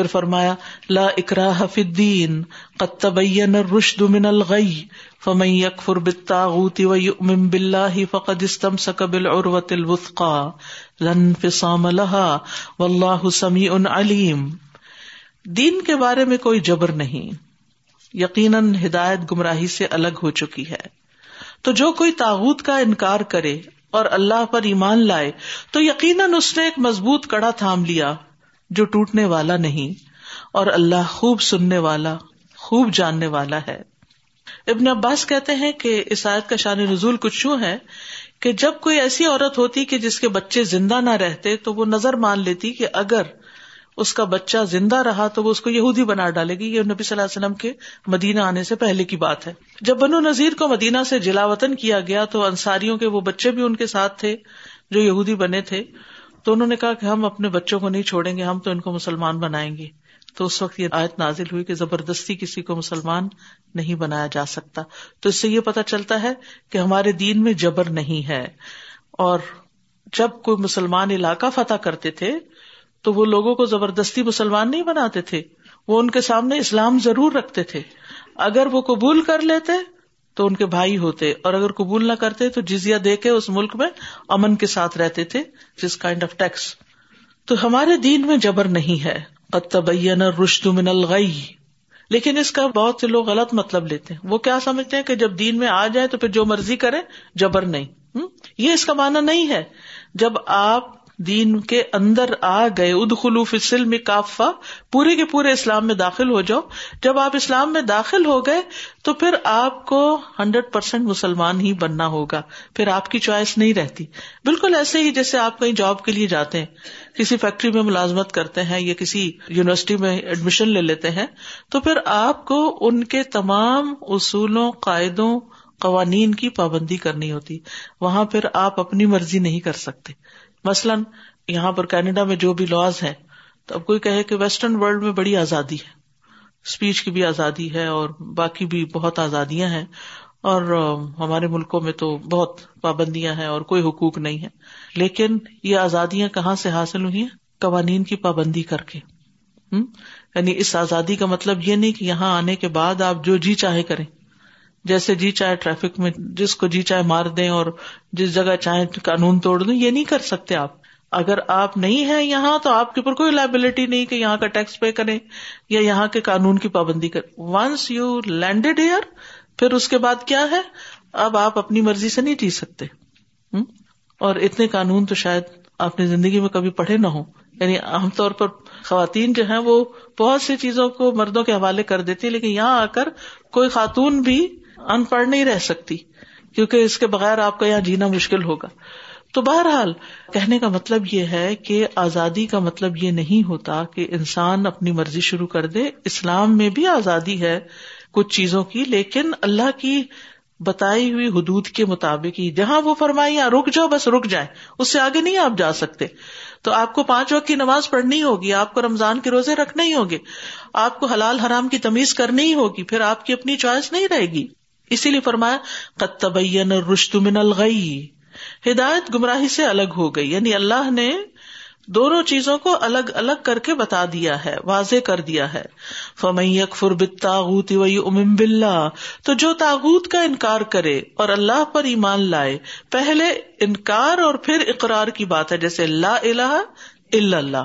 پھر فرمایا، لا اکراہ فی الدین، قد تبین الرشد من الغی، فمن یکفر بالطاغوت ویؤمن باللہ فقد استمسک بالعروۃ الوثقى لن انفصام لها واللہ سمیع علیم۔ دین کے بارے میں کوئی جبر نہیں۔ یقیناً ہدایت گمراہی سے الگ ہو چکی ہے۔ تو جو کوئی تاغت کا انکار کرے اور اللہ پر ایمان لائے، تو یقیناً اس نے ایک مضبوط کڑا تھام لیا۔ جو ٹوٹنے والا نہیں اور اللہ خوب سننے والا، خوب جاننے والا ہے۔ ابن عباس کہتے ہیں کہ اس آیت کا شان نزول کچھ یوں ہے کہ جب کوئی ایسی عورت ہوتی کہ جس کے بچے زندہ نہ رہتے تو وہ نظر مان لیتی کہ اگر اس کا بچہ زندہ رہا تو وہ اس کو یہودی بنا ڈالے گی۔ یہ نبی صلی اللہ علیہ وسلم کے مدینہ آنے سے پہلے کی بات ہے۔ جب بنو نذیر کو مدینہ سے جلاوطن کیا گیا تو انصاریوں کے وہ بچے بھی ان کے ساتھ تھے جو یہودی بنے تھے۔ تو انہوں نے کہا کہ ہم اپنے بچوں کو نہیں چھوڑیں گے، ہم تو ان کو مسلمان بنائیں گے۔ تو اس وقت یہ آیت نازل ہوئی کہ زبردستی کسی کو مسلمان نہیں بنایا جا سکتا۔ تو اس سے یہ پتا چلتا ہے کہ ہمارے دین میں جبر نہیں ہے۔ اور جب کوئی مسلمان علاقہ فتح کرتے تھے، تو وہ لوگوں کو زبردستی مسلمان نہیں بناتے تھے۔ وہ ان کے سامنے اسلام ضرور رکھتے تھے۔ اگر وہ قبول کر لیتے تو ان کے بھائی ہوتے اور اگر قبول نہ کرتے تو جزیا دے کے اس ملک میں امن کے ساتھ رہتے تھے، جس کائنڈ آف ٹیکس تو ہمارے دین میں جبر نہیں ہے. قطبین رشد من الغی. لیکن اس کا بہت سے لوگ غلط مطلب لیتے ہیں. وہ کیا سمجھتے ہیں کہ جب دین میں آ جائے تو پھر جو مرضی کرے، جبر نہیں. یہ اس کا معنی نہیں ہے. جب آپ دین کے اندر آ گئے۔ اد خلوف میں کافا پورے کے پورے اسلام میں داخل ہو جاؤ۔ جب آپ اسلام میں داخل ہو گئے تو پھر آپ کو ہنڈریڈ پرسینٹ مسلمان ہی بننا ہوگا۔ پھر آپ کی چوائس نہیں رہتی۔ بالکل ایسے ہی جیسے آپ کہیں جاب کے لیے جاتے ہیں۔ کسی فیکٹری میں ملازمت کرتے ہیں یا کسی یونیورسٹی میں ایڈمیشن لے لیتے ہیں۔ تو پھر آپ کو ان کے تمام اصولوں، قاعدوں، قوانین کی پابندی کرنی ہوتی۔ وہاں پھر آپ اپنی مرضی نہیں کر سکتے۔ مثلاً یہاں پر کینیڈا میں جو بھی لاز ہیں، تو اب کوئی کہے کہ ویسٹرن ورلڈ میں بڑی آزادی ہے۔ اسپیچ کی بھی آزادی ہے اور باقی بھی بہت آزادیاں ہیں۔ اور ہمارے ملکوں میں تو بہت پابندیاں ہیں اور کوئی حقوق نہیں ہے۔ لیکن یہ آزادیاں کہاں سے حاصل ہوئی ہیں؟ قوانین کی پابندی کر کے۔ یعنی اس آزادی کا مطلب یہ نہیں کہ یہاں آنے کے بعد آپ جو جی چاہے کریں۔ جیسے جی چاہے ٹریفک میں جس کو جی چاہے مار دیں اور جس جگہ چاہے قانون توڑ دیں، یہ نہیں کر سکتے آپ۔ اگر آپ نہیں ہیں یہاں تو آپ کے اوپر کوئی لائبلٹی نہیں کہ یہاں کا ٹیکس پے کریں یا یہاں کے قانون کی پابندی کریں۔ ونس یو لینڈیڈ ایئر پھر اس کے بعد کیا ہے؟ اب آپ اپنی مرضی سے نہیں جی سکتے۔ اور اتنے قانون تو شاید آپ نے زندگی میں کبھی پڑھے نہ ہو یعنی عام طور پر خواتین جو ہیں وہ بہت سی چیزوں کو مردوں کے حوالے کر دیتی لیکن یہاں آ کر کوئی خاتون بھی ان پڑھ نہیں رہ سکتی، کیونکہ اس کے بغیر آپ کا یہاں جینا مشکل ہوگا۔ تو بہرحال، کہنے کا مطلب یہ ہے کہ آزادی کا مطلب یہ نہیں ہوتا کہ انسان اپنی مرضی شروع کر دے۔ اسلام میں بھی آزادی ہے کچھ چیزوں کی، لیکن اللہ کی بتائی ہوئی حدود کے مطابق ہی، جہاں وہ فرمائی رک جاؤ، بس رک جائے اس سے آگے نہیں آپ جا سکتے۔ تو آپ کو پانچ وقت کی نماز پڑھنی ہوگی، آپ کو رمضان کے روزے رکھنے ہی ہوگے آپ کو حلال حرام کی تمیز کرنی ہی ہوگی، پھر آپ کی اپنی چوائس نہیں رہے گی۔ اسی لیے فرمایا قطبین رشت من الغی ہدایت گمراہی سے الگ ہو گئی یعنی اللہ نے دونوں چیزوں کو الگ الگ کر کے بتا دیا ہے، واضح کر دیا ہے۔ ام بلّہ تو جو تاغت کا انکار کرے اور اللہ پر ایمان لائے، پہلے انکار اور پھر اقرار کی بات ہے، جیسے اللہ الہ الا اللہ۔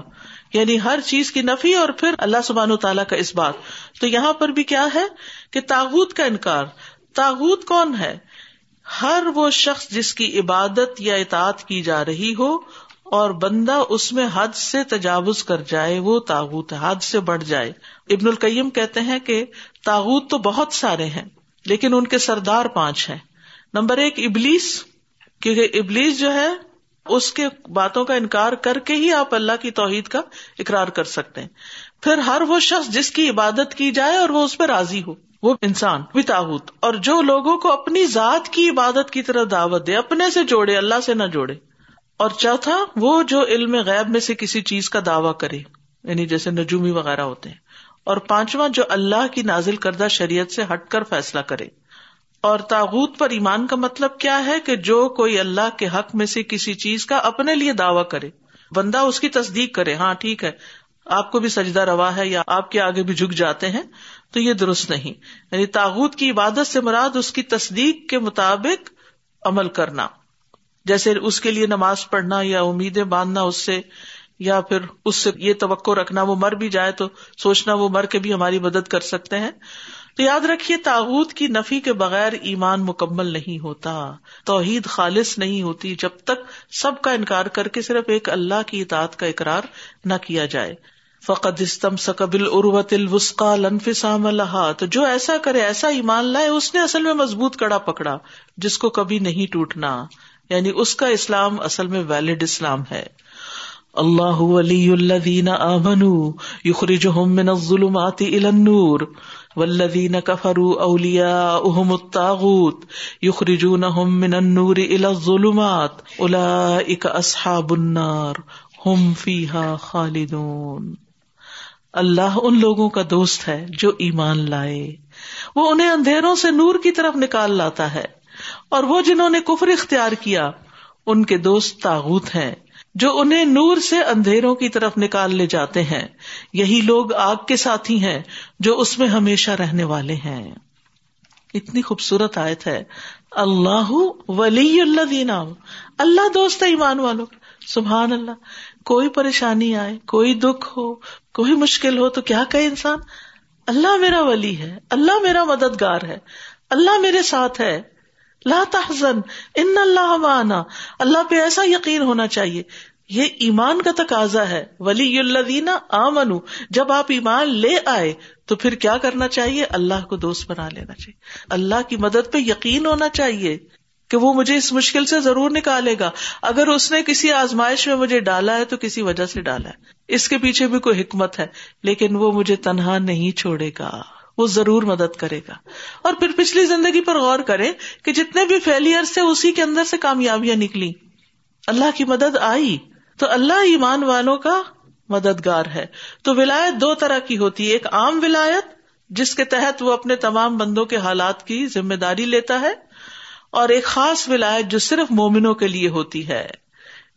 یعنی ہر چیز کی نفی اور پھر اللہ سبحان و تعالیٰ کا اس بات۔ تو یہاں پر بھی کیا ہے کہ تاغت کا انکار۔ تاغت کون ہے؟ ہر وہ شخص جس کی عبادت یا اطاعت کی جا رہی ہو اور بندہ اس میں حد سے تجاوز کر جائے، وہ تاغت حد سے بڑھ جائے۔ ابن القیم کہتے ہیں کہ تاغت تو بہت سارے ہیں، لیکن ان کے سردار پانچ ہیں۔ نمبر ایک، ابلیس، کیونکہ ابلیس جو ہے، اس کے باتوں کا انکار کر کے ہی آپ اللہ کی توحید کا اقرار کر سکتے ہیں۔ پھر ہر وہ شخص جس کی عبادت کی جائے اور وہ اس پہ راضی ہو۔ وہ انسان تاحت اور جو لوگوں کو اپنی ذات کی عبادت کی طرح دعوت دے، اپنے سے جوڑے، اللہ سے نہ جوڑے۔ اور چوتھا، وہ جو علم غیب میں سے کسی چیز کا دعوی کرے یعنی جیسے نجومی وغیرہ ہوتے ہیں۔ اور پانچواں، جو اللہ کی نازل کردہ شریعت سے ہٹ کر فیصلہ کرے۔ اور تاغت پر ایمان کا مطلب کیا ہے کہ جو کوئی اللہ کے حق میں سے کسی چیز کا اپنے لیے دعوی کرے، بندہ اس کی تصدیق کرے ہاں ٹھیک ہے۔ آپ کو بھی سجدہ روا ہے یا آپ کے آگے بھی جھک جاتے ہیں، تو یہ درست نہیں۔ یعنی تاغت کی عبادت سے مراد اس کی تصدیق کے مطابق عمل کرنا۔ جیسے اس کے لیے نماز پڑھنا یا امیدیں باندھنا اس سے، یا پھر اس سے یہ توقع رکھنا وہ مر بھی جائے تو سوچنا وہ مر کے بھی ہماری مدد کر سکتے ہیں۔ تو یاد رکھیے تاغت کی نفی کے بغیر ایمان مکمل نہیں ہوتا، توحید خالص نہیں ہوتی جب تک سب کا انکار کر کے صرف ایک اللہ کی اطاعت کا اقرار نہ کیا جائے۔ فقط استم سکبل اروت الوسقا لنفسام اللہ تو جو ایسا کرے، ایسا ایمان لائے، اس نے اصل میں مضبوط کڑا پکڑا، جس کو کبھی نہیں ٹوٹنا۔ یعنی اس کا اسلام اصل میں ویلڈ اسلام ہے۔ اللہ ولی الذین آمنوا یخرجہم من الظلمات الى النور۔ والذین کفروا اولیاؤہم الطاغوت، یخرجونہم من النور الى الظلمات۔ اولئک اصحاب النار۔ ہم فیہا خالدون۔ اللہ ان لوگوں کا دوست ہے جو ایمان لائے۔ وہ انہیں اندھیروں سے نور کی طرف نکال لاتا ہے۔ اور وہ جنہوں نے کفر اختیار کیا، ان کے دوست تاغت ہیں، جو انہیں نور سے اندھیروں کی طرف نکال لے جاتے ہیں۔ یہی لوگ آگ کے ساتھی ہیں جو اس میں ہمیشہ رہنے والے ہیں۔ اتنی خوبصورت آیت ہے۔ اللہ ولی اللہ دینا اللہ دوست ہے ایمان والوں سبحان اللہ۔ کوئی پریشانی آئے، کوئی دکھ ہو، کوئی مشکل ہو تو کیا کہ انسان؟ اللہ میرا ولی ہے، اللہ میرا مددگار ہے، اللہ میرے ساتھ ہے۔ لا تحزن، ان اللہ معنا۔ اللہ پہ ایسا یقین ہونا چاہیے۔ یہ ایمان کا تقاضا ہے۔ ولی اللہ دینا آمن جب آپ ایمان لے آئے تو پھر کیا کرنا چاہیے؟ اللہ کو دوست بنا لینا چاہیے۔ اللہ کی مدد پہ یقین ہونا چاہیے۔ کہ وہ مجھے اس مشکل سے ضرور نکالے گا۔ اگر اس نے کسی آزمائش میں مجھے ڈالا ہے تو کسی وجہ سے ڈالا ہے۔ اس کے پیچھے بھی کوئی حکمت ہے، لیکن وہ مجھے تنہا نہیں چھوڑے گا۔ وہ ضرور مدد کرے گا۔ اور پھر پچھلی زندگی پر غور کرے کہ جتنے بھی فیلئر سے اسی کے اندر سے کامیابیاں نکلی اللہ کی مدد آئی تو اللہ ایمان والوں کا مددگار ہے۔ تو ولایت دو طرح کی ہوتی ہے۔ ایک عام ولایت، جس کے تحت وہ اپنے تمام بندوں کے حالات کی ذمہ داری لیتا ہے اور ایک خاص ولایت جو صرف مومنوں کے لیے ہوتی ہے۔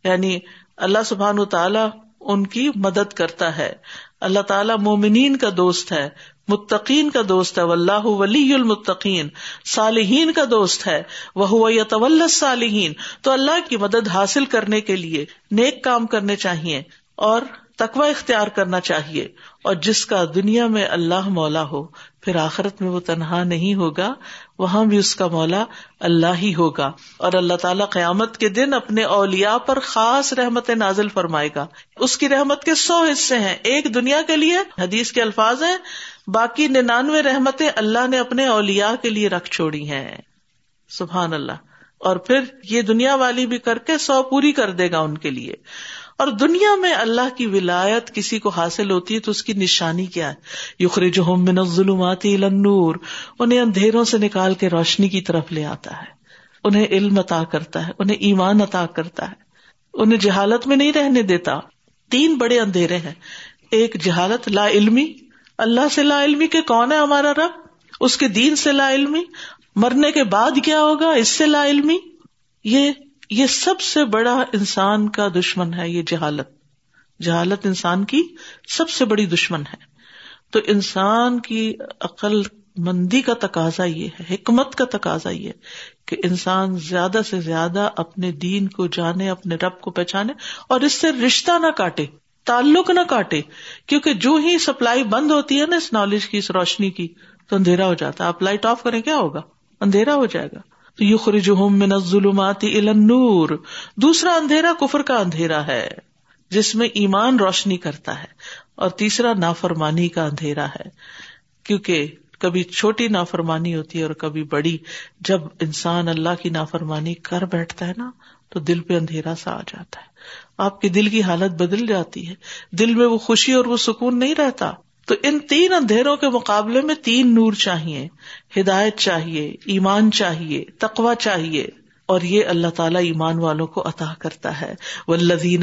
یعنی اللہ سبحان تعالی ان کی مدد کرتا ہے۔ اللہ تعالیٰ مومنین کا دوست ہے، متقین کا دوست ہے۔ اللہ ولی المتقین، صالحین کا دوست ہے۔ وہ یتول صالحین تو اللہ کی مدد حاصل کرنے کے لیے، نیک کام کرنے چاہیے۔ اور تقوی اختیار کرنا چاہیے اور جس کا دنیا میں اللہ مولا ہو، پھر آخرت میں وہ تنہا نہیں ہوگا، وہاں بھی اس کا مولا اللہ ہی ہوگا۔ اور اللہ تعالیٰ قیامت کے دن اپنے اولیا پر خاص رحمت نازل فرمائے گا۔ اس کی رحمت کے سو حصے ہیں۔ ایک دنیا کے لیے حدیث کے الفاظ ہیں، باقی ننانوے رحمتیں اللہ نے اپنے اولیا کے لیے رکھ چھوڑی ہیں۔ سبحان اللہ۔ اور پھر یہ دنیا والی بھی کر کے سو پوری کر دے گا ان کے لیے۔ اور دنیا میں اللہ کی ولایت کسی کو حاصل ہوتی ہے تو اس کی نشانی کیا ہے؟ یخری جو من ظلمات نور انہیں اندھیروں سے نکال کے روشنی کی طرف لے آتا ہے۔ انہیں علم عطا کرتا ہے، انہیں ایمان عطا کرتا ہے۔ انہیں جہالت میں نہیں رہنے دیتا۔ تین بڑے اندھیرے ہیں۔ ایک جہالت لا علمی، اللہ سے لا علمی کے کون ہے ہمارا رب؟ اس کے دین سے لا علمی۔ مرنے کے بعد کیا ہوگا؟ اس سے لا علمی۔ یہ یہ سب سے بڑا انسان کا دشمن ہے یہ جہالت۔ جہالت انسان کی سب سے بڑی دشمن ہے۔ تو انسان کی عقل مندی کا تقاضا یہ ہے، حکمت کا تقاضا یہ کہ انسان زیادہ سے زیادہ اپنے دین کو جانے، اپنے رب کو پہچانے اور اس سے رشتہ نہ کاٹے، تعلق نہ کاٹے۔ کیونکہ جو ہی سپلائی بند ہوتی ہے نا اس نالج کی، اس روشنی کی، تو اندھیرا ہو جاتا ہے۔ آپ لائٹ آف کریں، کیا ہوگا؟ اندھیرا ہو جائے گا۔ تو یو خرج من الظلمات الى النور۔ دوسرا اندھیرا کفر کا اندھیرا ہے، جس میں ایمان روشنی کرتا ہے، اور تیسرا نافرمانی کا اندھیرا ہے۔ کیونکہ کبھی چھوٹی نافرمانی ہوتی ہے اور کبھی بڑی۔ جب انسان اللہ کی نافرمانی کر بیٹھتا ہے نا، تو دل پہ اندھیرا سا آ جاتا ہے۔ آپ کے دل کی حالت بدل جاتی ہے۔ دل میں وہ خوشی اور وہ سکون نہیں رہتا۔ تو ان تین اندھیروں کے مقابلے میں تین نور چاہیے، ہدایت چاہیے، ایمان چاہیے تقوا چاہیے۔ اور یہ اللہ تعالیٰ ایمان والوں کو عطا کرتا ہے۔ وہ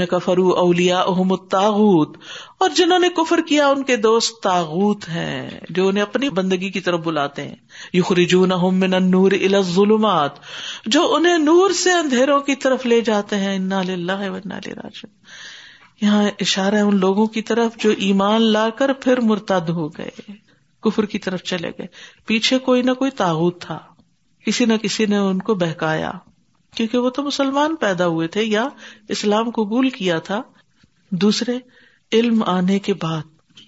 کا فرو اولیا احمد تاغت اور جنہوں نے کفر کیا، ان کے دوست تاغت ہیں، جو انہیں اپنی بندگی کی طرف بلاتے ہیں۔ یو خریجون نور ظلمات جو انہیں نور سے اندھیروں کی طرف لے جاتے ہیں۔ انا راج یہاں اشارہ ان لوگوں کی طرف جو ایمان لا کر پھر مرتد ہو گئے، کفر کی طرف چلے گئے۔ پیچھے کوئی نہ کوئی تاغت تھا۔ کسی نہ کسی نے ان کو بہکایا۔ کیونکہ وہ تو مسلمان پیدا ہوئے تھے یا اسلام قبول کیا تھا۔ دوسرے، علم آنے کے بعد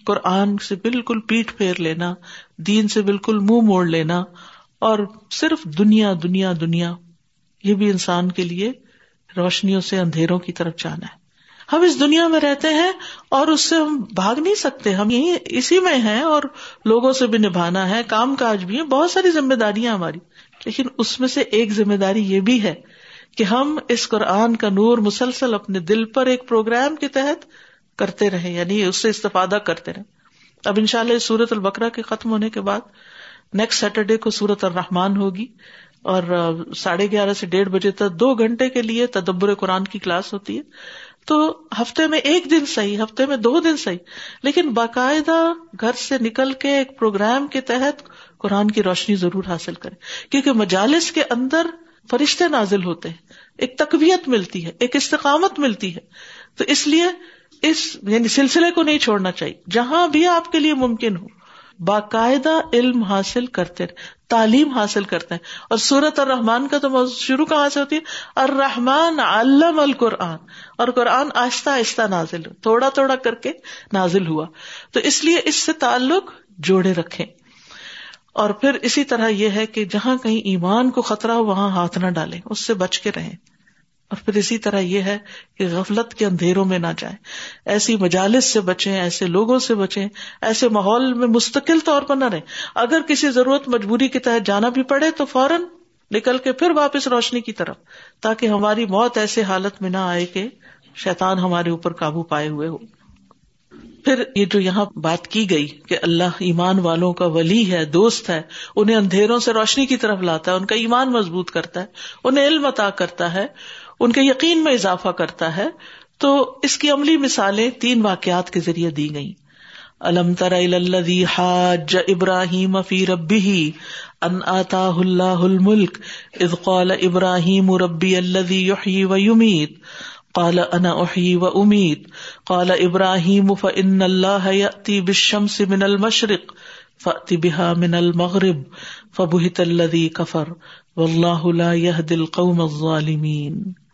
قرآن سے بالکل پیٹ پھیر لینا، دین سے بالکل منہ موڑ لینا اور صرف دنیا دنیا دنیا، یہ بھی انسان کے لیے روشنیوں سے اندھیروں کی طرف جانا ہے۔ ہم اس دنیا میں رہتے ہیں اور اس سے ہم بھاگ نہیں سکتے۔ ہم یہی اسی میں ہیں اور لوگوں سے بھی نبھانا ہے۔ کام کاج بھی ہے بہت ساری ذمہ داریاں ہماری۔ لیکن اس میں سے ایک ذمہ داری یہ بھی ہے کہ ہم اس قرآن کا نور مسلسل اپنے دل پر ایک پروگرام کے تحت کرتے رہے یعنی اس سے استفادہ کرتے رہے اب ان شاء اللہ سورت البکرا کے ختم ہونے کے بعد نیکسٹ سیٹرڈے کو سورت الرحمان ہوگی اور ساڑھے گیارہ سے ڈیڑھ بجے تک دو گھنٹے کے لیے تدبر قرآن کی کلاس ہوتی ہے۔ تو ہفتے میں ایک دن صحیح، ہفتے میں دو دن صحیح۔ لیکن باقاعدہ گھر سے نکل کے ایک پروگرام کے تحت قرآن کی روشنی ضرور حاصل کرے کیونکہ مجالس کے اندر فرشتے نازل ہوتے ہیں۔ ایک تقویت ملتی ہے، ایک استقامت ملتی ہے۔ تو اس لیے اس یعنی سلسلے کو نہیں چھوڑنا چاہیے۔ جہاں بھی آپ کے لیے ممکن ہو، باقاعدہ علم حاصل کرتے رہے۔ تعلیم حاصل کرتے ہیں۔ اور سورت اور رحمان کا تو شروع کہاں سے ہوتی ہے؟ الرحمان علم القرآن۔ اور قرآن آہستہ آہستہ نازل، تھوڑا تھوڑا کر کے نازل ہوا۔ تو اس لیے اس سے تعلق جوڑے رکھے اور پھر اسی طرح یہ ہے کہ جہاں کہیں ایمان کو خطرہ ہو، وہاں ہاتھ نہ ڈالیں، اس سے بچ کے رہیں۔ اور پھر اسی طرح یہ ہے کہ غفلت کے اندھیروں میں نہ جائیں۔ ایسی مجالس سے بچیں، ایسے لوگوں سے بچیں، ایسے ماحول میں مستقل طور پر نہ رہیں۔ اگر کسی ضرورت مجبوری کے تحت جانا بھی پڑے تو فوراً نکل کے پھر واپس روشنی کی طرف، تاکہ ہماری موت ایسے حالت میں نہ آئے کہ شیطان ہمارے اوپر قابو پائے ہوئے ہو۔ پھر یہ جو یہاں بات کی گئی کہ اللہ ایمان والوں کا ولی ہے، دوست ہے، انہیں اندھیروں سے روشنی کی طرف لاتا ہے، ان کا ایمان مضبوط کرتا ہے، انہیں علم عطا کرتا ہے ان کے یقین میں اضافہ کرتا ہے، تو اس کی عملی مثالیں تین واقعات کے ذریعے دی گئی الم تر حاج ابراہیم فی ربی ان آتا اللہ الملک اذ قال ابراہیم ربی الذي يحيي ويميت قال انا احيي واميت قال ابراہیم فان الله ياتي بالشمس من المشرق فات بها من المغرب فبهت الذي كفر والله لا يهدي القوم الظالمين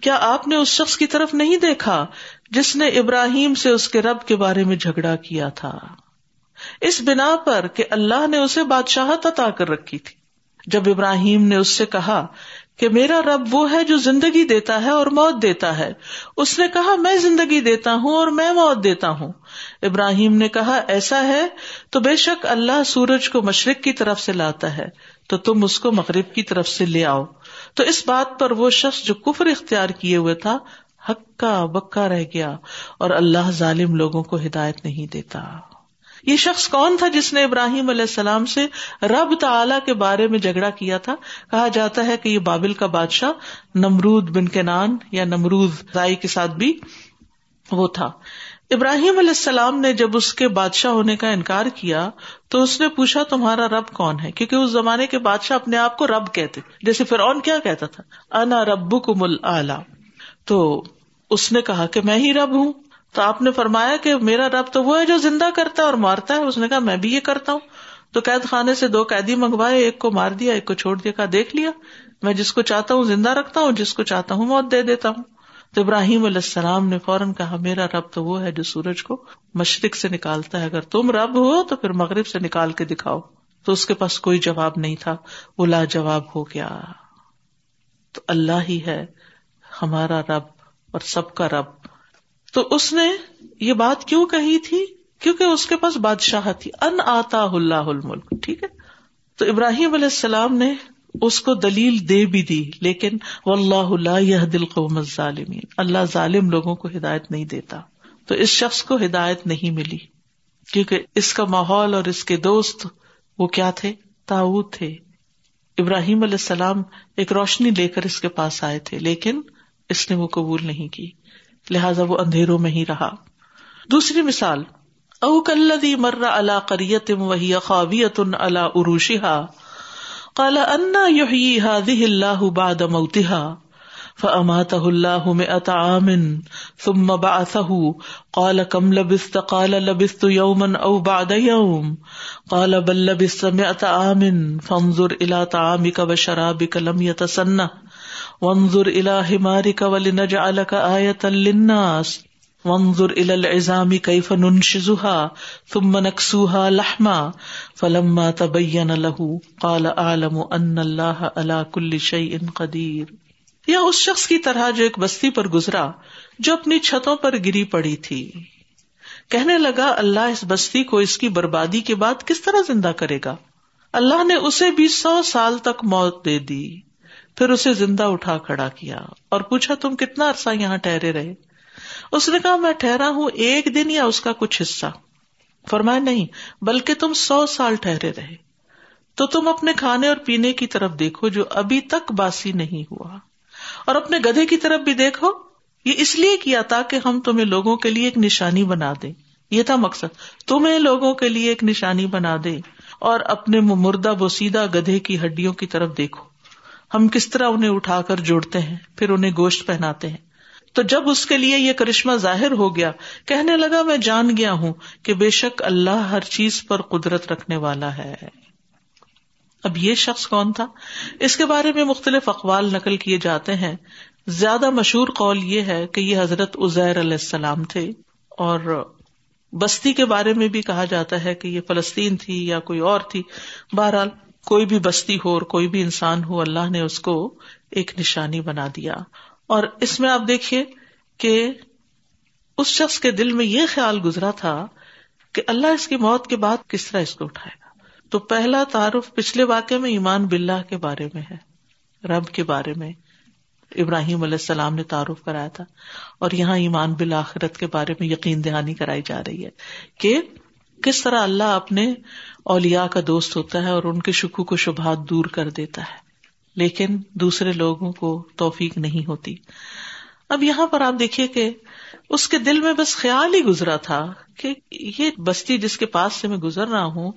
کیا آپ نے اس شخص کی طرف نہیں دیکھا جس نے ابراہیم سے اس کے رب کے بارے میں جھگڑا کیا تھا؟ اس بنا پر کہ اللہ نے اسے بادشاہت عطا کر رکھی تھی۔ جب ابراہیم نے اس سے کہا کہ میرا رب وہ ہے جو زندگی دیتا ہے اور موت دیتا ہے، اس نے کہا میں زندگی دیتا ہوں اور میں موت دیتا ہوں۔ ابراہیم نے کہا ایسا ہے تو بے شک اللہ سورج کو مشرق کی طرف سے لاتا ہے، تو تم اس کو مغرب کی طرف سے لے آؤ۔ تو اس بات پر وہ شخص جو کفر اختیار کیے ہوئے تھا، ہکا بکا رہ گیا اور اللہ ظالم لوگوں کو ہدایت نہیں دیتا۔ یہ شخص کون تھا جس نے ابراہیم علیہ السلام سے رب تعلی کے بارے میں جھگڑا کیا تھا؟ کہا جاتا ہے کہ یہ بابل کا بادشاہ نمرود بن کے یا نمرود رائی کے ساتھ بھی وہ تھا۔ ابراہیم علیہ السلام نے جب اس کے بادشاہ ہونے کا انکار کیا تو اس نے پوچھا تمہارا رب کون ہے؟ کیونکہ اس زمانے کے بادشاہ اپنے آپ کو رب کہتے جیسے فرعون کیا کہتا تھا؟ انا رب کو مل تو اس نے کہا کہ میں ہی رب ہوں۔ تو آپ نے فرمایا کہ میرا رب تو وہ ہے جو زندہ کرتا ہے اور مارتا ہے۔ اس نے کہا میں بھی یہ کرتا ہوں۔ تو قید خانے سے دو قیدی منگوائے، ایک کو مار دیا، ایک کو چھوڑ دیا، کہا دیکھ لیا، میں جس کو چاہتا ہوں زندہ رکھتا ہوں، جس کو چاہتا ہوں موت دے دیتا ہوں۔ تو ابراہیم علیہ السلام نے فوراً کہا، میرا رب تو وہ ہے جو سورج کو مشرق سے نکالتا ہے۔ اگر تم رب ہو تو پھر مغرب سے نکال کے دکھاؤ۔ تو اس کے پاس کوئی جواب نہیں تھا۔ وہ لاجواب ہو گیا۔ تو اللہ ہی ہے ہمارا رب اور سب کا رب۔ تو اس نے یہ بات کیوں کہی تھی؟ کیونکہ اس کے پاس بادشاہ تھی۔ ان آتا اللہ الملک۔ ٹھیک ہے؟ تو ابراہیم علیہ السلام نے اس کو دلیل دے بھی دی، لیکن و اللہ یہ دل قوم ظالمین اللہ ظالم لوگوں کو ہدایت نہیں دیتا۔ تو اس شخص کو ہدایت نہیں ملی۔ کیونکہ اس کا ماحول اور اس کے دوست وہ کیا تھے؟ تاؤ تھے۔ ابراہیم علیہ السلام ایک روشنی لے کر اس کے پاس آئے تھے، لیکن اس نے وہ قبول نہیں کی۔ لہذا وہ اندھیروں میں ہی رہا۔ دوسری مثال او کلدی اللہ کریت وہی خوابیت اللہ عروشہ کالا انا یوہی ہاد اللہ باد موتحا فأماته الله مئة عام ثم بعثه قال كم لبثت قال لبثت يوما أو بعد يوم قال بل لبثت مئة عام فانظر إلى طعامك وشرابك لم يتسنه وانظر إلى حمارك ولنجعلك آية للناس وانظر الى العظام كيف ننشزها ثم نكسوها لحما فلما تبين له قال اعلم ان الله على كل شيء قدير یا اس شخص کی طرح جو ایک بستی پر گزرا، جو اپنی چھتوں پر گری پڑی تھی۔ کہنے لگا، اللہ اس بستی کو اس کی بربادی کے بعد کس طرح زندہ کرے گا؟ اللہ نے اسے بھی سو سال تک موت دے دی۔ پھر اسے زندہ اٹھا کھڑا کیا اور پوچھا، تم کتنا عرصہ یہاں ٹہرے رہے؟ اس نے کہا، میں ٹھہرا ہوں ایک دن یا اس کا کچھ حصہ. فرمایا، نہیں، بلکہ تم سو سال ٹھہرے رہے۔ تو تم اپنے کھانے اور پینے کی طرف دیکھو جو ابھی تک باسی نہیں ہوا۔ اور اپنے گدھے کی طرف بھی دیکھو۔ یہ اس لیے کیا تاکہ ہم تمہیں لوگوں کے لیے ایک نشانی بنا دیں۔ یہ تھا مقصد۔ تمہیں لوگوں کے لیے ایک نشانی بنا دے اور اپنے مردہ بوسیدہ گدھے کی ہڈیوں کی طرف دیکھو۔ ہم کس طرح انہیں اٹھا کر جوڑتے ہیں، پھر انہیں گوشت پہناتے ہیں۔ تو جب اس کے لیے یہ کرشمہ ظاہر ہو گیا، کہنے لگا، میں جان گیا ہوں کہ بے شک اللہ ہر چیز پر قدرت رکھنے والا ہے۔ اب یہ شخص کون تھا؟ اس کے بارے میں مختلف اقوال نقل کیے جاتے ہیں۔ زیادہ مشہور قول یہ ہے کہ یہ حضرت ازیر علیہ السلام تھے۔ اور بستی کے بارے میں بھی کہا جاتا ہے کہ یہ فلسطین تھی یا کوئی اور تھی۔ بہرحال، کوئی بھی بستی ہو اور کوئی بھی انسان ہو، اللہ نے اس کو ایک نشانی بنا دیا۔ اور اس میں آپ دیکھیے کہ اس شخص کے دل میں یہ خیال گزرا تھا کہ اللہ اس کی موت کے بعد کس طرح اس کو اٹھائے گا۔ تو پہلا تعارف پچھلے واقعے میں ایمان بلّہ کے بارے میں ہے، رب کے بارے میں۔ ابراہیم علیہ السلام نے تعارف کرایا تھا اور یہاں ایمان بالآخرت کے بارے میں یقین دہانی کرائی جا رہی ہے کہ کس طرح اللہ اپنے اولیا کا دوست ہوتا ہے اور ان کے شکو کو شبہات دور کر دیتا ہے۔ لیکن دوسرے لوگوں کو توفیق نہیں ہوتی۔ اب یہاں پر آپ دیکھیے کہ اس کے دل میں بس خیال ہی گزرا تھا کہ یہ بستی جس کے پاس سے میں گزر رہا ہوں،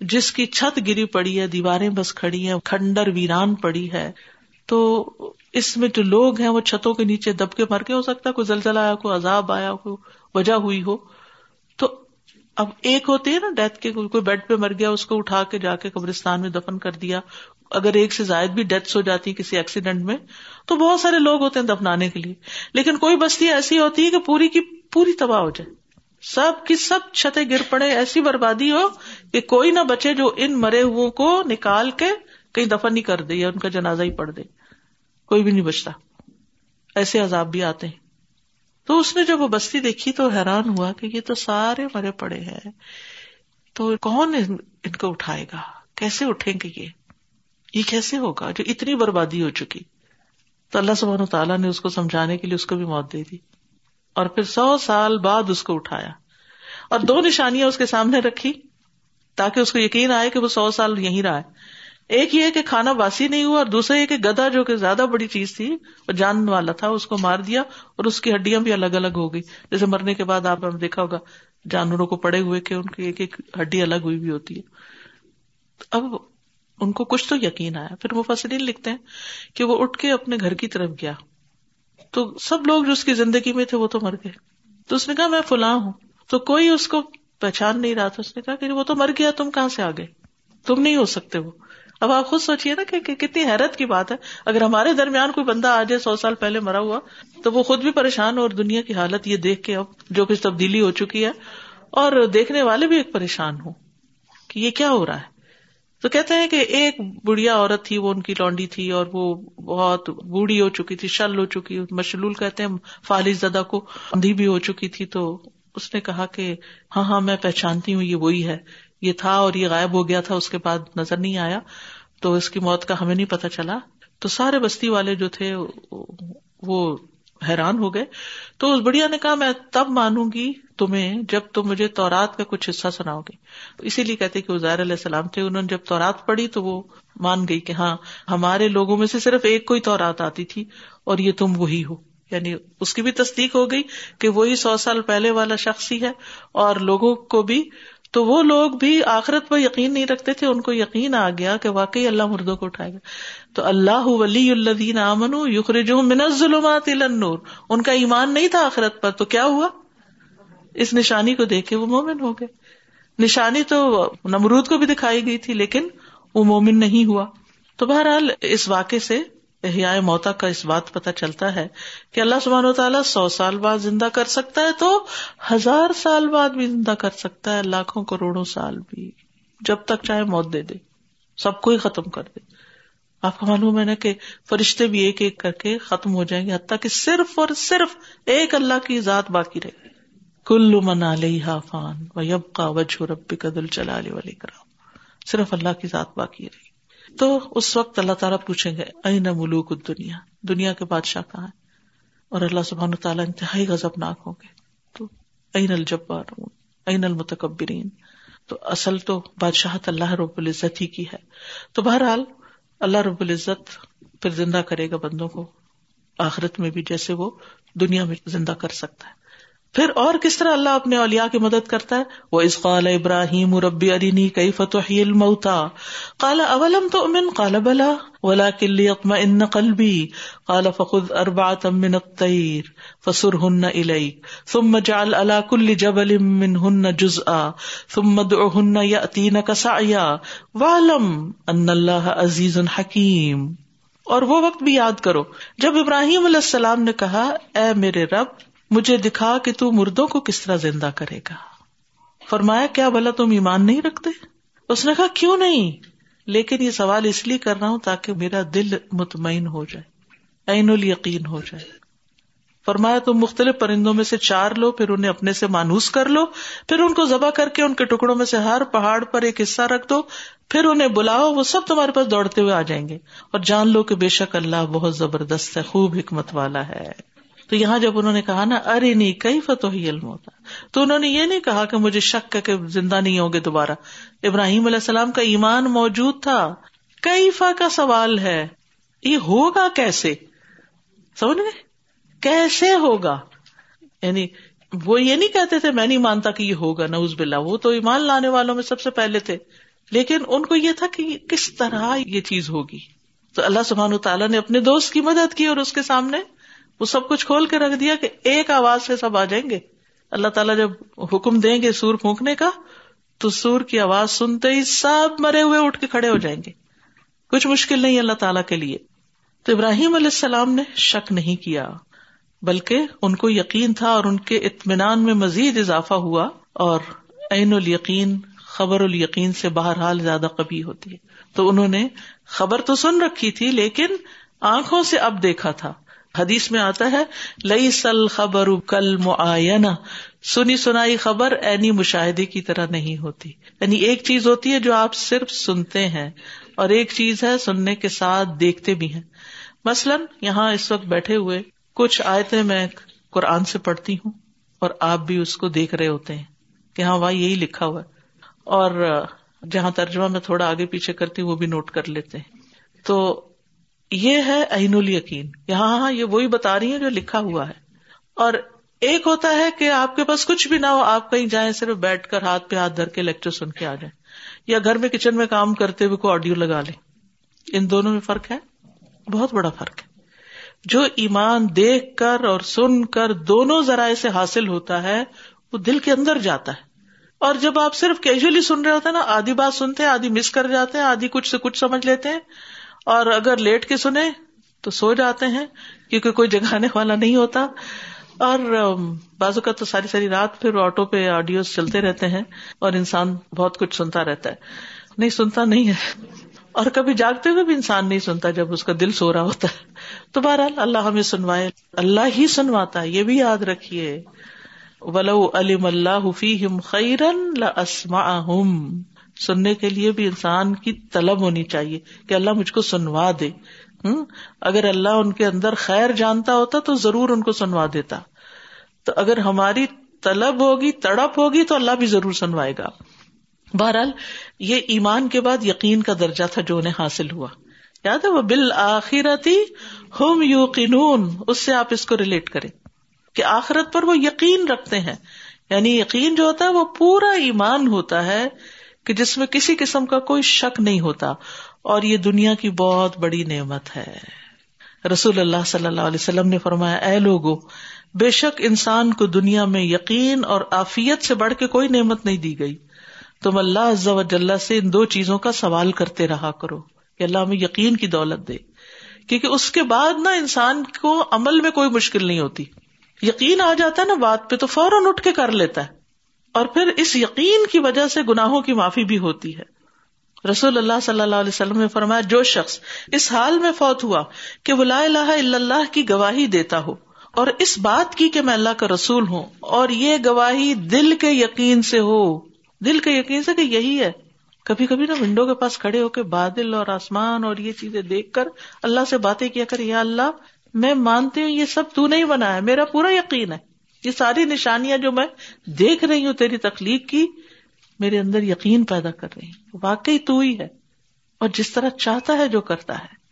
جس کی چھت گری پڑی ہے، دیواریں بس کھڑی ہیں، کھنڈر ویران پڑی ہے، تو اس میں جو لوگ ہیں وہ چھتوں کے نیچے دب کے مر کے ہو سکتا ہے، کوئی زلزلہ آیا، کوئی عذاب آیا، کوئی وجہ ہوئی ہو۔ تو اب ایک ہوتی ہے نا، ڈیتھ کے کوئی بیڈ پہ مر گیا، اس کو اٹھا کے جا کے قبرستان میں دفن کر دیا اگر ایک سے زائد بھی ڈیتھ ہو جاتی کسی ایکسیڈنٹ میں، تو بہت سارے لوگ ہوتے ہیں دفنانے کے لیے۔ لیکن کوئی بستی ایسی ہوتی ہے کہ پوری کی پوری تباہ ہو جائے۔ سب کی سب چھتیں گر پڑے، ایسی بربادی ہو کہ کوئی نہ بچے جو ان مرے ہو کو نکال کے کہیں دفن نہیں کر دے یا ان کا جنازہ ہی پڑ دے۔ کوئی بھی نہیں بچتا۔ ایسے عذاب بھی آتے ہیں۔ تو اس نے جب وہ بستی دیکھی تو حیران ہوا کہ یہ تو سارے مرے پڑے ہیں۔ تو کون ان کو اٹھائے گا؟ کیسے اٹھیں گے یہ؟ یہ کیسے ہوگا جو اتنی بربادی ہو چکی؟ تو اللہ سب تعالیٰ نے اس کو سمجھانے کے لیے اس کو بھی موت دے دی اور پھر سو سال بعد اس کو اٹھایا اور دو نشانیاں اس کے سامنے رکھی تاکہ اس کو یقین آئے کہ وہ سو سال یہیں رہا ہے۔ ایک یہ کہ کھانا باسی نہیں ہوا اور دوسرا یہ کہ گدا جو کہ زیادہ بڑی چیز تھی وہ جاننے والا تھا، اس کو مار دیا اور اس کی ہڈیاں بھی الگ الگ ہو گئی۔ جیسے مرنے کے بعد آپ نے دیکھا ہوگا، جانوروں کو پڑے ہوئے کہ ان کی ایک ایک ہڈی الگ ہوئی بھی ہوتی ہے۔ اب ان کو کچھ تو یقین آیا۔ پھر وہ فصل لکھتے ہیں کہ وہ اٹھ کے اپنے گھر کی طرف گیا۔ تو سب لوگ جو اس کی زندگی میں تھے وہ تو مر گئے۔ تو اس نے کہا، میں فلاں ہوں۔ تو کوئی اس کو پہچان نہیں رہا تھا۔ اس نے کہا کہ وہ تو مر گیا، تم کہاں سے آ گئے؟ تم نہیں ہو سکتے وہ۔ اب آپ خود سوچیے نا کہ کتنی حیرت کی بات ہے۔ اگر ہمارے درمیان کوئی بندہ آ جائے سو سال پہلے مرا ہوا، تو وہ خود بھی پریشان اور دنیا کی حالت یہ دیکھ کے اب جو کچھ تبدیلی ہو چکی ہے، اور دیکھنے والے بھی ایک پریشان ہوں کہ یہ کیا ہو رہا ہے۔ تو کہتے ہیں کہ ایک بڑھیا عورت تھی، وہ ان کی لانڈی تھی اور وہ بہت بوڑھی ہو چکی تھی، شل ہو چکی، مشلول کہتے ہیں فالج زدہ کو اندھی بھی ہو چکی تھی۔ تو اس نے کہا کہ ہاں ہاں میں پہچانتی ہوں، یہ وہی ہے۔ یہ تھا اور یہ غائب ہو گیا تھا، اس کے بعد نظر نہیں آیا۔ تو اس کی موت کا ہمیں نہیں پتا چلا۔ تو سارے بستی والے جو تھے، وہ حیران ہو گئے۔ تو اس بڑھیا نے کہا، میں تب مانوں گی تمہیں جب تم مجھے تورات کا کچھ حصہ سناؤ گے۔ اسی لیے کہتے کہ علیہ السلام تھے۔ انہوں نے جب تورات پڑھی تو وہ مان گئی کہ ہاں ہمارے لوگوں میں سے صرف ایک کوئی تورات آتی تھی اور یہ تم وہی ہو۔ یعنی اس کی بھی تصدیق ہو گئی کہ وہی سو سال پہلے والا شخص ہی ہے اور لوگوں کو بھی تو وہ لوگ بھی آخرت پر یقین نہیں رکھتے تھے، ان کو یقین آ گیا کہ واقعی اللہ مردوں کو اٹھائے گا۔ تو اللہ ولی الدین امن یخرج من الظلمات النور۔ ان کا ایمان نہیں تھا آخرت پر، تو کیا ہوا؟ اس نشانی کو دیکھ کے وہ مومن ہو گئے۔ نشانی تو نمرود کو بھی دکھائی گئی تھی، لیکن وہ مومن نہیں ہوا۔ تو بہرحال اس واقعے سے احیاء موتا کا اس بات پتا چلتا ہے کہ اللہ سبحانہ و تعالیٰ سو سال بعد زندہ کر سکتا ہے تو ہزار سال بعد بھی زندہ کر سکتا ہے، لاکھوں کروڑوں سال بھی۔ جب تک چاہے موت دے دے۔ سب کو ہی ختم کر دے۔ آپ کو معلوم ہے نا کہ فرشتے بھی ایک ایک کر کے ختم ہو جائیں گے، حتیٰ کہ صرف اور صرف ایک اللہ کی ذات باقی رہے۔ گی کل من علیہ فان و یب کا وجہ رب کا دل چلا کرام صرف اللہ کی ذات باقی رہے۔ تو اس وقت اللہ تعالیٰ پوچھیں گے این ملوک دنیا دنیا کے بادشاہ کہاں ہے اور اللہ سبحان تعالیٰ انتہائی غزب ناک ہوں گے۔ تو این الجبار این المتکبرین؟ تو اصل تو بادشاہت اللہ رب العزت ہی کی ہے۔ تو بہرحال اللہ رب العزت پھر زندہ کرے گا بندوں کو، آخرت میں بھی جیسے وہ دنیا میں زندہ کر سکتا ہے۔ پھر اور کس طرح اللہ اپنے اولیا کی مدد کرتا ہے؟ وہ اس قال ابراہیم ربی ارینی کئی فتح المتا کالا اولم تو امن کالا بلا ولا کلی اقم ان قلبی کالا فخد اربات امن الطیر فسر ہن الیک ثم جعل على كل جبل منهن جزءا. ثم ادعهن ياتينك سعيا. واعلم ان الله عزيز حكيم. اور وہ وقت بھی یاد کرو، جب ابراہیم علیہ السلام نے کہا، اے میرے رب مجھے دکھا کہ تو مردوں کو کس طرح زندہ کرے گا۔ فرمایا، کیا بلا تم ایمان نہیں رکھتے؟ اس نے کہا، کیوں نہیں؟ لیکن یہ سوال اس لیے کر رہا ہوں تاکہ میرا دل مطمئن ہو جائے، عین ال یقین ہو جائے۔ فرمایا، تم مختلف پرندوں میں سے چار لو، پھر انہیں اپنے سے مانوس کر لو، پھر ان کو ذبح کر کے ان کے ٹکڑوں میں سے ہر پہاڑ پر ایک حصہ رکھ دو، پھر انہیں بلاؤ، وہ سب تمہارے پاس دوڑتے ہوئے آ جائیں گے۔ اور جان لو کہ بے شک اللہ بہت زبردست ہے، خوب حکمت والا ہے۔ تو یہاں جب انہوں نے کہا نا ارے نہیں کئی فتح علم ہوتا تو انہوں نے یہ نہیں کہا کہ مجھے شک کہ زندہ نہیں ہوگے دوبارہ۔ ابراہیم علیہ السلام کا ایمان موجود تھا۔ کئی فا کا سوال ہے؟ یہ ہوگا کیسے؟ سمجھ گئے؟ کیسے ہوگا؟ یعنی وہ یہ نہیں کہتے تھے، میں نہیں مانتا کہ یہ ہوگا نوز بلا وہ تو ایمان لانے والوں میں سب سے پہلے تھے۔ لیکن ان کو یہ تھا کہ کس طرح یہ چیز ہوگی۔ تو اللہ سبحان تعالیٰ نے اپنے دوست کی مدد کی اور اس کے سامنے وہ سب کچھ کھول کے رکھ دیا کہ ایک آواز سے سب آ جائیں گے۔ اللہ تعالیٰ جب حکم دیں گے سور پھونکنے کا، تو سور کی آواز سنتے ہی سب مرے ہوئے اٹھ کے کھڑے ہو جائیں گے۔ کچھ مشکل نہیں اللہ تعالیٰ کے لیے۔ تو ابراہیم علیہ السلام نے شک نہیں کیا، بلکہ ان کو یقین تھا اور ان کے اطمینان میں مزید اضافہ ہوا اور عین ال یقین خبر ال یقین سے بہرحال زیادہ کبھی ہوتی ہے۔ تو انہوں نے خبر تو سن رکھی تھی، لیکن آنکھوں سے اب دیکھا تھا۔ حدیث میں آتا ہے لئی سل خبر کل معینہ سنی سنائی خبر اینی مشاہدے کی طرح نہیں ہوتی۔ یعنی ایک چیز ہوتی ہے جو آپ صرف سنتے ہیں اور ایک چیز ہے سننے کے ساتھ دیکھتے بھی ہیں۔ مثلاً یہاں اس وقت بیٹھے ہوئے کچھ آیتیں میں قرآن سے پڑھتی ہوں اور آپ بھی اس کو دیکھ رہے ہوتے ہیں کہ ہاں وہاں یہی لکھا ہوا ہے۔ اور جہاں ترجمہ میں تھوڑا آگے پیچھے کرتی ہوں، وہ بھی نوٹ کر لیتے ہیں۔ تو یہ ہے عین ال یقین۔ یہاں ہاں یہ وہی بتا رہی ہیں جو لکھا ہوا ہے۔ اور ایک ہوتا ہے کہ آپ کے پاس کچھ بھی نہ ہو، آپ کہیں جائیں، صرف بیٹھ کر ہاتھ پہ ہاتھ دھر کے لیکچر سن کے آ جائیں۔ یا گھر میں کچن میں کام کرتے ہوئے کوئی آڈیو لگا لیں۔ ان دونوں میں فرق ہے؟ بہت بڑا فرق ہے۔ جو ایمان دیکھ کر اور سن کر دونوں ذرائع سے حاصل ہوتا ہے، وہ دل کے اندر جاتا ہے۔ اور جب آپ صرف کیجولی سن رہے ہوتے ہیں نا، آدھی بات سنتے ہیں، آدھی مس کر جاتے ہیں، آدھی کچھ سے کچھ سمجھ لیتے ہیں اور اگر لیٹ کے سنے تو سو جاتے ہیں کیونکہ کوئی جگانے والا نہیں ہوتا اور بازو کا تو ساری ساری رات پھر آٹو پہ آڈیو چلتے رہتے ہیں اور انسان بہت کچھ سنتا رہتا ہے۔ نہیں، سنتا نہیں ہے۔ اور کبھی جاگتے ہوئے بھی انسان نہیں سنتا جب اس کا دل سو رہا ہوتا ہے۔ تو بہرحال اللہ ہمیں سنوائے۔ اللہ ہی سنواتا ہے، یہ بھی یاد رکھیے۔ ولو علم اللہ فیم خیرن لسما سننے کے لیے بھی انسان کی طلب ہونی چاہیے کہ اللہ مجھ کو سنوا دے۔ ہوں اگر اللہ ان کے اندر خیر جانتا ہوتا تو ضرور ان کو سنوا دیتا۔ تو اگر ہماری طلب ہوگی، تڑپ ہوگی تو اللہ بھی ضرور سنوائے گا۔ بہرحال، یہ ایمان کے بعد یقین کا درجہ تھا جو انہیں حاصل ہوا۔ یاد ہے؟ وہ بال آخرتی ہوم یو قنون اس سے آپ اس کو ریلیٹ کریں کہ آخرت پر وہ یقین رکھتے ہیں۔ یعنی یقین جو ہوتا ہے وہ پورا ایمان ہوتا ہے۔ کہ جس میں کسی قسم کا کوئی شک نہیں ہوتا اور یہ دنیا کی بہت بڑی نعمت ہے۔ رسول اللہ صلی اللہ علیہ وسلم نے فرمایا، اے لوگو، بے شک انسان کو دنیا میں یقین اور آفیت سے بڑھ کے کوئی نعمت نہیں دی گئی۔ تم اللہ عز و جل سے ان دو چیزوں کا سوال کرتے رہا کرو کہ اللہ ہمیں یقین کی دولت دے۔ کیونکہ اس کے بعد نا انسان کو عمل میں کوئی مشکل نہیں ہوتی۔ یقین آ جاتا ہے نا، بات پہ تو فوراً اٹھ کے کر لیتا ہے۔ اور پھر اس یقین کی وجہ سے گناہوں کی معافی بھی ہوتی ہے۔ رسول اللہ صلی اللہ علیہ وسلم نے فرمایا، جو شخص اس حال میں فوت ہوا کہ وہ لا الہ الا اللہ کی گواہی دیتا ہو اور اس بات کی کہ میں اللہ کا رسول ہوں اور یہ گواہی دل کے یقین سے ہو، دل کے یقین سے کہ یہی ہے۔ کبھی کبھی نا ونڈو کے پاس کھڑے ہو کے بادل اور آسمان اور یہ چیزیں دیکھ کر اللہ سے باتیں کیا کر، یا اللہ میں مانتی ہوں یہ سب تو نہیں بنایا، میرا پورا یقین ہے۔ یہ ساری نشانیاں جو میں دیکھ رہی ہوں تیری تخلیق کی، میرے اندر یقین پیدا کر رہی واقعی تو ہی ہے۔ اور جس طرح چاہتا ہے جو کرتا ہے۔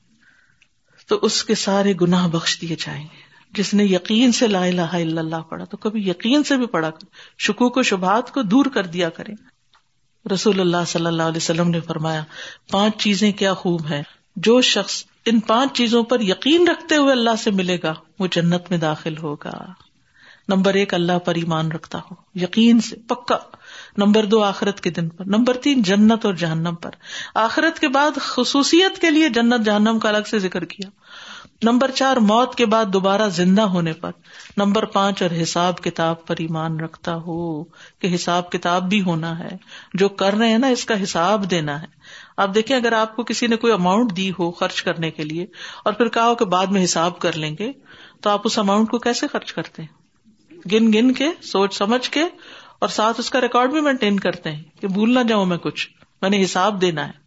تو اس کے سارے گناہ بخش دیے جائیں گے۔ جس نے یقین سے لا الہ الا اللہ پڑھا، تو کبھی یقین سے بھی پڑھا کر، شکوک و شبہات کو دور کر دیا کریں رسول اللہ صلی اللہ علیہ وسلم نے فرمایا، پانچ چیزیں کیا خوب ہے جو شخص ان پانچ چیزوں پر یقین رکھتے ہوئے اللہ سے ملے گا، وہ جنت میں داخل ہوگا۔ نمبر ایک، اللہ پر ایمان رکھتا ہو۔ یقین سے، پکا۔ نمبر دو، آخرت کے دن پر۔ نمبر تین، جنت اور جہنم پر۔ آخرت کے بعد خصوصیت کے لیے جنت، جہنم کا الگ سے ذکر کیا۔ نمبر چار، موت کے بعد دوبارہ زندہ ہونے پر۔ نمبر پانچ، اور حساب کتاب پر ایمان رکھتا ہو کہ حساب کتاب بھی ہونا ہے۔ جو کر رہے ہیں نا، اس کا حساب دینا ہے۔ آپ دیکھیں، اگر آپ کو کسی نے کوئی اماؤنٹ دی ہو خرچ کرنے کے لیے، اور پھر کہا ہو کہ بعد میں حساب کر لیں گے، تو آپ اس اماؤنٹ کو کیسے خرچ کرتے ہیں؟ گن گن کے، سوچ سمجھ کے اور ساتھ اس کا ریکارڈ بھی مینٹین کرتے ہیں کہ بھول نہ جاؤں میں کچھ، میں نے حساب دینا ہے۔